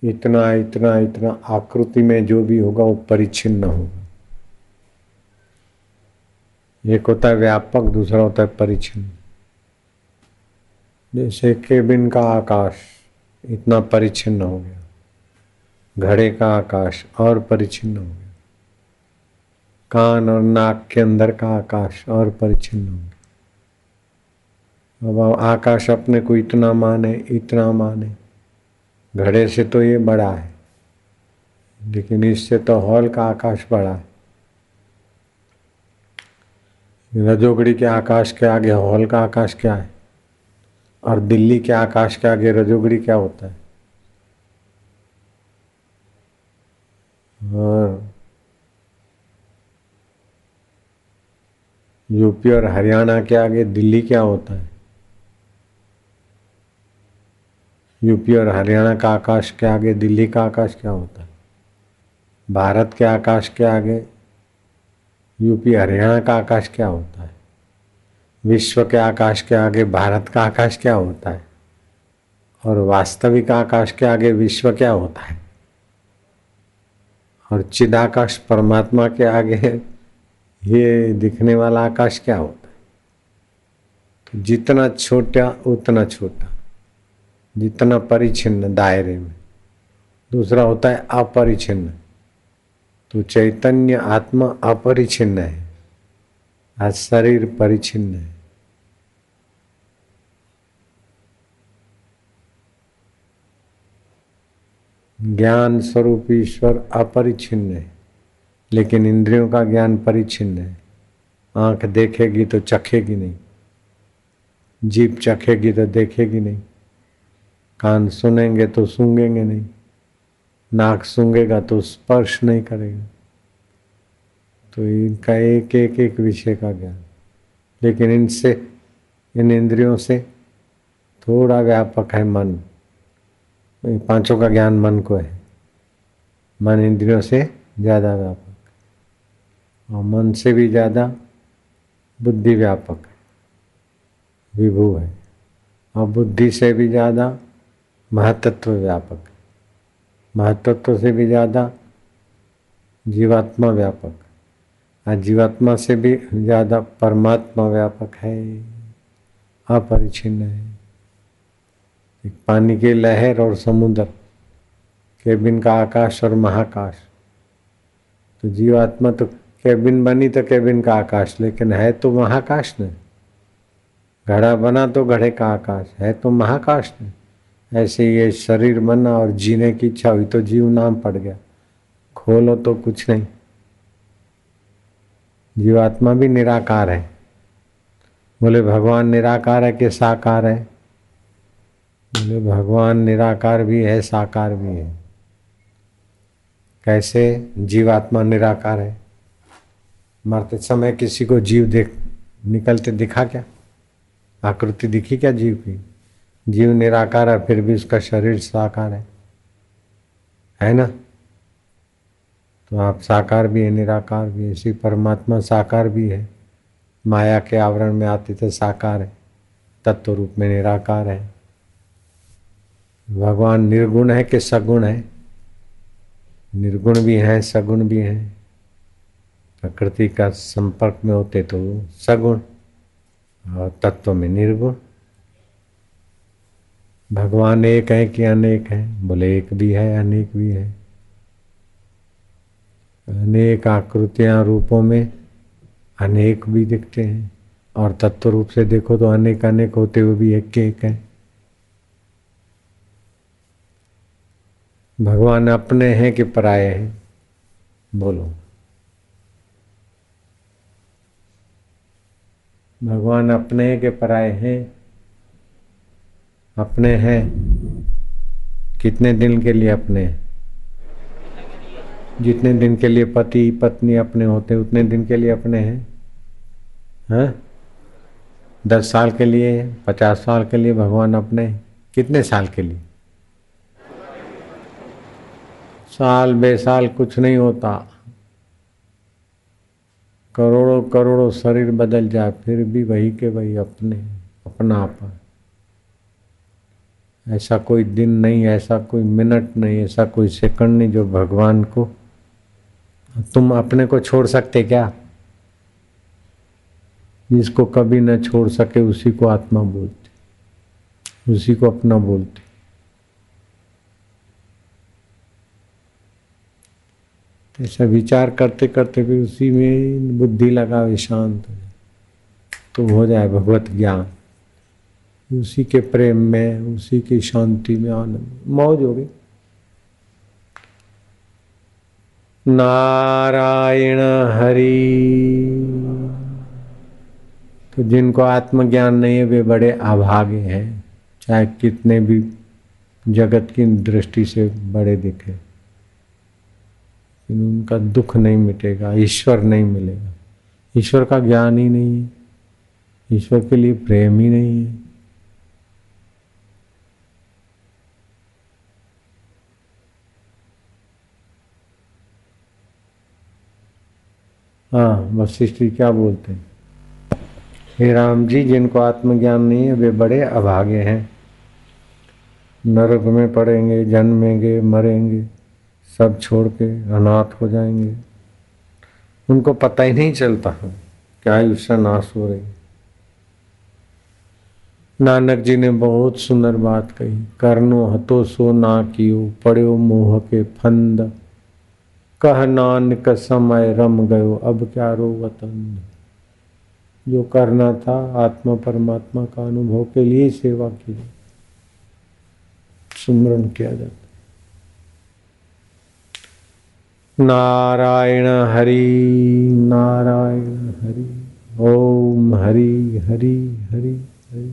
इतना इतना इतना आकृति में जो भी होगा, वो परिच्छिन्न होगा। एक होता है व्यापक, दूसरा होता है परिचिन। जैसे केबिन का आकाश, इतना परिच्छिन्न हो गया। घड़े का आकाश और परिच्छिन्न हो गया कान और नाक के अंदर का आकाश और परिच्छिन्न हो गया अब आकाश अपने को इतना माने इतना माने। घड़े से तो ये बड़ा है, लेकिन इससे तो हॉल का आकाश बड़ा है। रजोगड़ी के आकाश के आगे, हॉल का आकाश क्या है? और दिल्ली के आकाश के आगे रजोगड़ी क्या होता है? और यूपी और हरियाणा के आगे दिल्ली क्या होता है? यूपी और हरियाणा का आकाश के आगे, दिल्ली का आकाश क्या होता है? भारत के आकाश के आगे, यूपी हरियाणा का आकाश क्या होता है? विश्व के आकाश के आगे, भारत का आकाश क्या होता है? और वास्तविक आकाश के आगे विश्व क्या होता है? और चिदाकाश परमात्मा के आगे है, ये दिखने वाला आकाश क्या होता है? जितना छोटा, उतना छोटा। जितना परिचिन्न दायरे में। दूसरा होता है अपरिचिन्न। तो चैतन्य आत्मा अपरिचिन्न है। आज शरीर परिचिन्न है। ज्ञान स्वरूप ईश्वर अपरिछिन्न है, लेकिन इंद्रियों का ज्ञान परिच्छिन्न है। आँख देखेगी तो चखेगी नहीं जीप चखेगी तो देखेगी नहीं, कान सुनेंगे तो सूंघेंगे नहीं, नाक सूंघेगा तो स्पर्श नहीं करेगा। तो इनका एक एक एक विषय का ज्ञान, लेकिन इनसे, इन इंद्रियों से थोड़ा व्यापक है मन। पाँचों का ज्ञान मन को है। मन इंद्रियों से ज़्यादा व्यापक। और मन से भी ज़्यादा बुद्धि व्यापक है। विभू है। और बुद्धि से भी ज़्यादा महतत्व व्यापक महतत्व से भी ज़्यादा जीवात्मा व्यापक और जीवात्मा से भी ज़्यादा परमात्मा व्यापक है। अपरिचिन्न है। एक पानी की लहर और समुद्र, केबिन का आकाश और महाकाश। तो जीवात्मा तो केबिन बनी तो केबिन का आकाश, लेकिन है तो महाकाश ने। घड़ा बना तो घड़े का आकाश, है तो महाकाश ने। ऐसे ये शरीर बना और जीने की इच्छा हुई तो जीव नाम पड़ गया। खोलो तो कुछ नहीं। जीवात्मा भी निराकार है। बोले, भगवान निराकार है कि साकार है? बोले, भगवान निराकार भी है, साकार भी है। कैसे जीवात्मा निराकार है? मरते समय किसी को जीव देख, निकलते दिखा क्या? आकृति दिखी क्या जीव की? जीव निराकार है, फिर भी उसका शरीर साकार है। है ना? तो आप साकार भी है, निराकार भी है, इसी परमात्मा साकार भी है। माया के आवरण में आते थे, साकार है। तत्व रूप में निराकार है। भगवान निर्गुण है कि सगुण है? निर्गुण भी हैं, सगुण भी हैं। प्रकृति का संपर्क में होते तो सगुण और तत्व में निर्गुण। भगवान एक है कि अनेक है? बोले, एक भी है, अनेक भी है। अनेक आकृतियाँ रूपों में अनेक भी दिखते हैं। और तत्व रूप से देखो तो अनेक अनेक होते हुए भी एक के एक है। भगवान अपने हैं कि पराये हैं? बोलो। भगवान अपने हैं कि पराये हैं? अपने हैं? कितने दिन के लिए अपने? जितने दिन के लिए पति, पत्नी अपने होते उतने दिन के लिए अपने हैं? हैं? दस साल के लिए, पचास साल के लिए भगवान अपने कितने साल के लिए? साल बेसाल कुछ नहीं होता। करोड़ों करोड़ों शरीर बदल जाए, फिर भी वही के वही अपने, अपना अपन ऐसा कोई दिन नहीं, ऐसा कोई मिनट नहीं, ऐसा कोई सेकंड नहीं जो भगवान को, तुम अपने को छोड़ सकते क्या? जिसको कभी न छोड़ सके, उसी को आत्मा बोलते। उसी को अपना बोलते। ऐसा विचार करते करते भी उसी में बुद्धि लगावे शांत तो हो जाए भगवत ज्ञान। उसी के प्रेम में, उसी की शांति में आनंद। मौज हो गई। नारायण हरि। तो जिनको आत्मज्ञान नहीं है, वे बड़े अभागे हैं। चाहे कितने भी जगत की दृष्टि से बड़े दिखे। उनका दुख नहीं मिटेगा, ईश्वर नहीं मिलेगा। ईश्वर का ज्ञान ही नहीं है। ईश्वर के लिए प्रेम ही नहीं है। हाँ वशिष्ठ जी क्या बोलते हैं? हे राम जी, जिनको आत्मज्ञान नहीं है, वे बड़े अभागे हैं। नरक में पड़ेंगे, जन्मेंगे, मरेंगे। सब छोड़ के अनाथ हो जाएँगे। उनको पता ही नहीं चलता है क्या आयुष्य नाश हो रही। नानक जी ने बहुत सुंदर बात कही करनो हतो सो ना कियो पड़ो मोह के फंद। कह नानक समय रम गयो, अब क्या रो वतन। जो करना था, आत्मा परमात्मा का अनुभव के लिए सेवा की। सुमरण किया जाता। नारायण हरि नारायण हरि, ओम हरि हरि हरि हरि।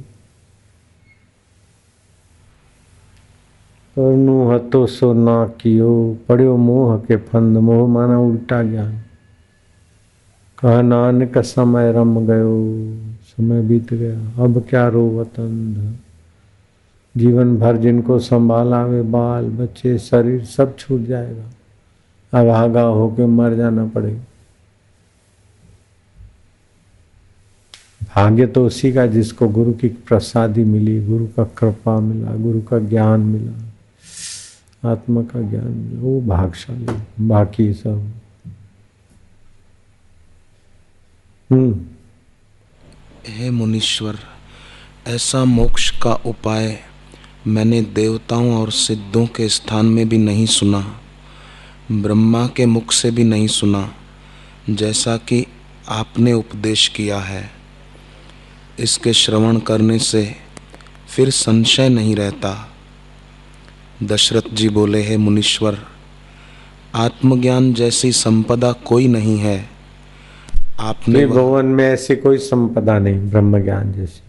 परनु हतो सो ना कियो पढ़ो मोह के फंद, मोह माना उल्टा ज्ञान। कह नानक समय रम गयो, समय बीत गया, अब क्या रो वतन जीवन भर जिनको संभाला वे बाल, बच्चे, शरीर, सब छूट जाएगा। अब आगा होके मर जाना पड़ेगा। भाग्य तो उसी का जिसको गुरु की प्रसादी मिली, गुरु का कृपा मिला, गुरु का ज्ञान मिला, आत्मा का ज्ञान मिला, वो भागशाली, बाकी सब। हे मुनीश्वर, ऐसा मोक्ष का उपाय मैंने देवताओं और सिद्धों के स्थान में भी नहीं सुना। ब्रह्मा के मुख से भी नहीं सुना जैसा कि आपने उपदेश किया है। इसके श्रवण करने से फिर संशय नहीं रहता। दशरथ जी बोले हैं मुनीश्वर आत्मज्ञान जैसी संपदा कोई नहीं है। आपने भवन में ऐसी कोई संपदा नहीं ब्रह्म ज्ञान जैसी।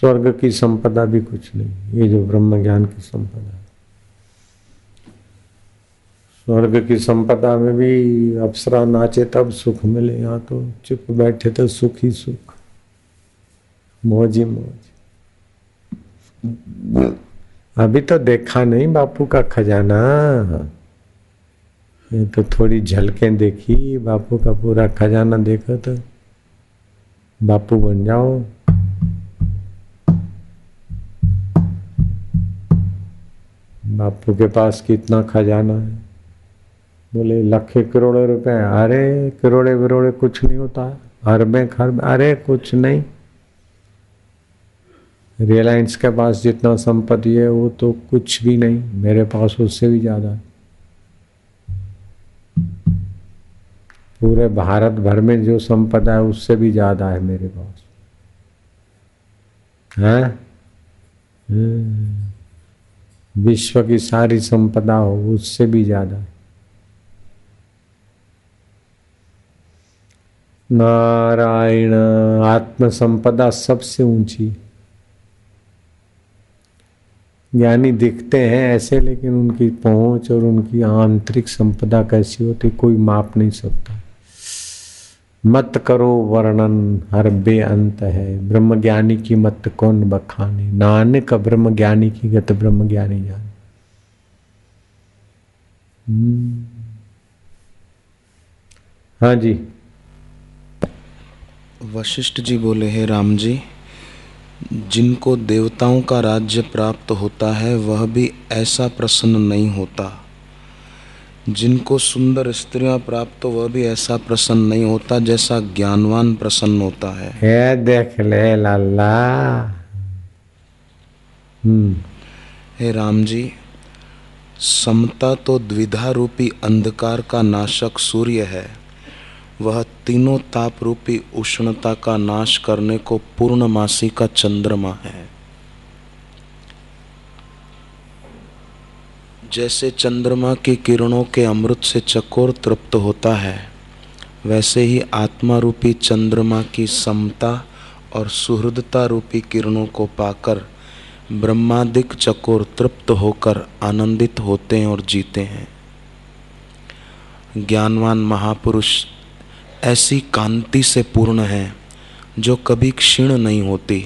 स्वर्ग की संपदा भी कुछ नहीं ये जो ब्रह्म ज्ञान की संपदा स्वर्ग की संपदा में भी अप्सरा नाचे तब सुख मिले। यहाँ तो चुप बैठे तो सुख ही सुख। मौज ही मौज। अभी तो देखा नहीं बापू का खजाना। ये तो थोड़ी झलकें देखी, बापू का पूरा खजाना देखो तो। बापू बन जाओ। बापू के पास कितना खजाना है। बोले, लखे करोड़ों रुपए अरे, करोड़े विरोड़े कुछ नहीं होता। अरबे खरब अरे, कुछ नहीं। रिलायंस के पास जितना संपत्ति है, वो तो कुछ भी नहीं। मेरे पास उससे भी ज़्यादा है। पूरे भारत भर में जो संपदा है, उससे भी ज़्यादा है मेरे पास। है? हम्म। विश्व की सारी संपदा हो, उससे भी ज़्यादा है। नारायण आत्म संपदा सबसे ऊँची। ज्ञानी दिखते हैं ऐसे, लेकिन उनकी पहुँच और उनकी आंतरिक संपदा कैसी होती, कोई माप नहीं सकता। मत करो वर्णन, हर बे अंत है। ब्रह्म ज्ञानी की मत कौन बखाने? नानक ब्रह्म ज्ञानी की गत ब्रह्म ज्ञानी जान। हम्म। हाँ जी। वशिष्ठ जी बोले हैं राम जी जिनको देवताओं का राज्य प्राप्त होता है वह भी ऐसा प्रसन्न नहीं होता। जिनको सुंदर स्त्रियाँ प्राप्त हो वह भी ऐसा प्रसन्न नहीं होता जैसा ज्ञानवान प्रसन्न होता है। हे देख ले लाला। हम्म। हे राम जी समता तो द्विधा रूपी अंधकार का नाशक सूर्य है। वह तीनों ताप रूपी उष्णता का नाश करने को पूर्णमासी का चंद्रमा है। जैसे चंद्रमा की किरणों के अमृत से चकोर तृप्त होता है, वैसे ही आत्मा रूपी चंद्रमा की समता और सुहृदता रूपी किरणों को पाकर ब्रह्मादिक चकोर तृप्त होकर आनंदित होते हैं और जीते हैं। ज्ञानवान महापुरुष ऐसी कांति से पूर्ण है, जो कभी क्षीण नहीं होती।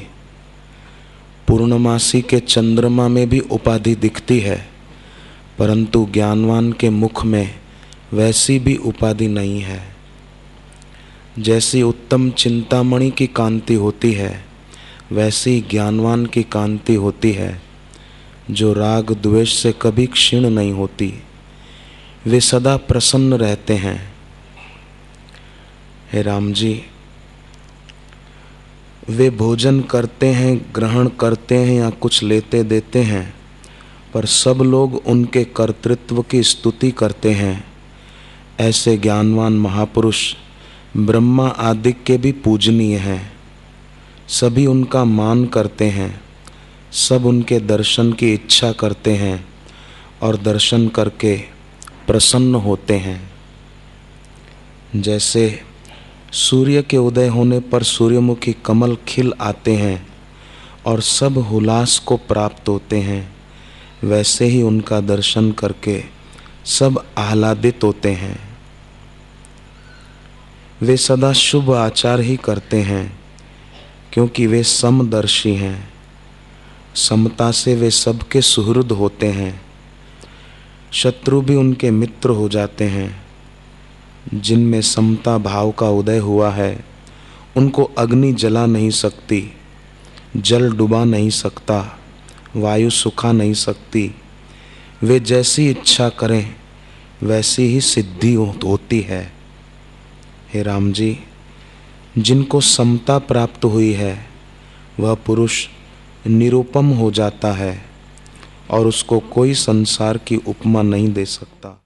पूर्णमासी के चंद्रमा में भी उपाधि दिखती है, परंतु ज्ञानवान के मुख में वैसी भी उपाधि नहीं है। जैसी उत्तम चिंतामणि की कांति होती है, वैसी ज्ञानवान की कांति होती है, जो राग द्वेष से कभी क्षीण नहीं होती। वे सदा प्रसन्न रहते हैं। हे राम जी, वे भोजन करते हैं, ग्रहण करते हैं या कुछ लेते देते हैं, पर सब लोग उनके कर्तृत्व की स्तुति करते हैं। ऐसे ज्ञानवान महापुरुष ब्रह्मा आदि के भी पूजनीय हैं। सभी उनका मान करते हैं, सब उनके दर्शन की इच्छा करते हैं और दर्शन करके प्रसन्न होते हैं। जैसे सूर्य के उदय होने पर सूर्यमुखी कमल खिल आते हैं और सब हुलास को प्राप्त होते हैं। वैसे ही उनका दर्शन करके सब आह्लादित होते हैं। वे सदा शुभ आचार ही करते हैं, क्योंकि वे समदर्शी हैं। समता से वे सबके सुहृद होते हैं। शत्रु भी उनके मित्र हो जाते हैं। जिनमें समता भाव का उदय हुआ है, उनको अग्नि जला नहीं सकती, जल डुबा नहीं सकता, वायु सुखा नहीं सकती। वे जैसी इच्छा करें, वैसी ही सिद्धि होती है। हे राम जी जिनको समता प्राप्त हुई है, वह पुरुष निरुपम हो जाता है और उसको कोई संसार की उपमा नहीं दे सकता।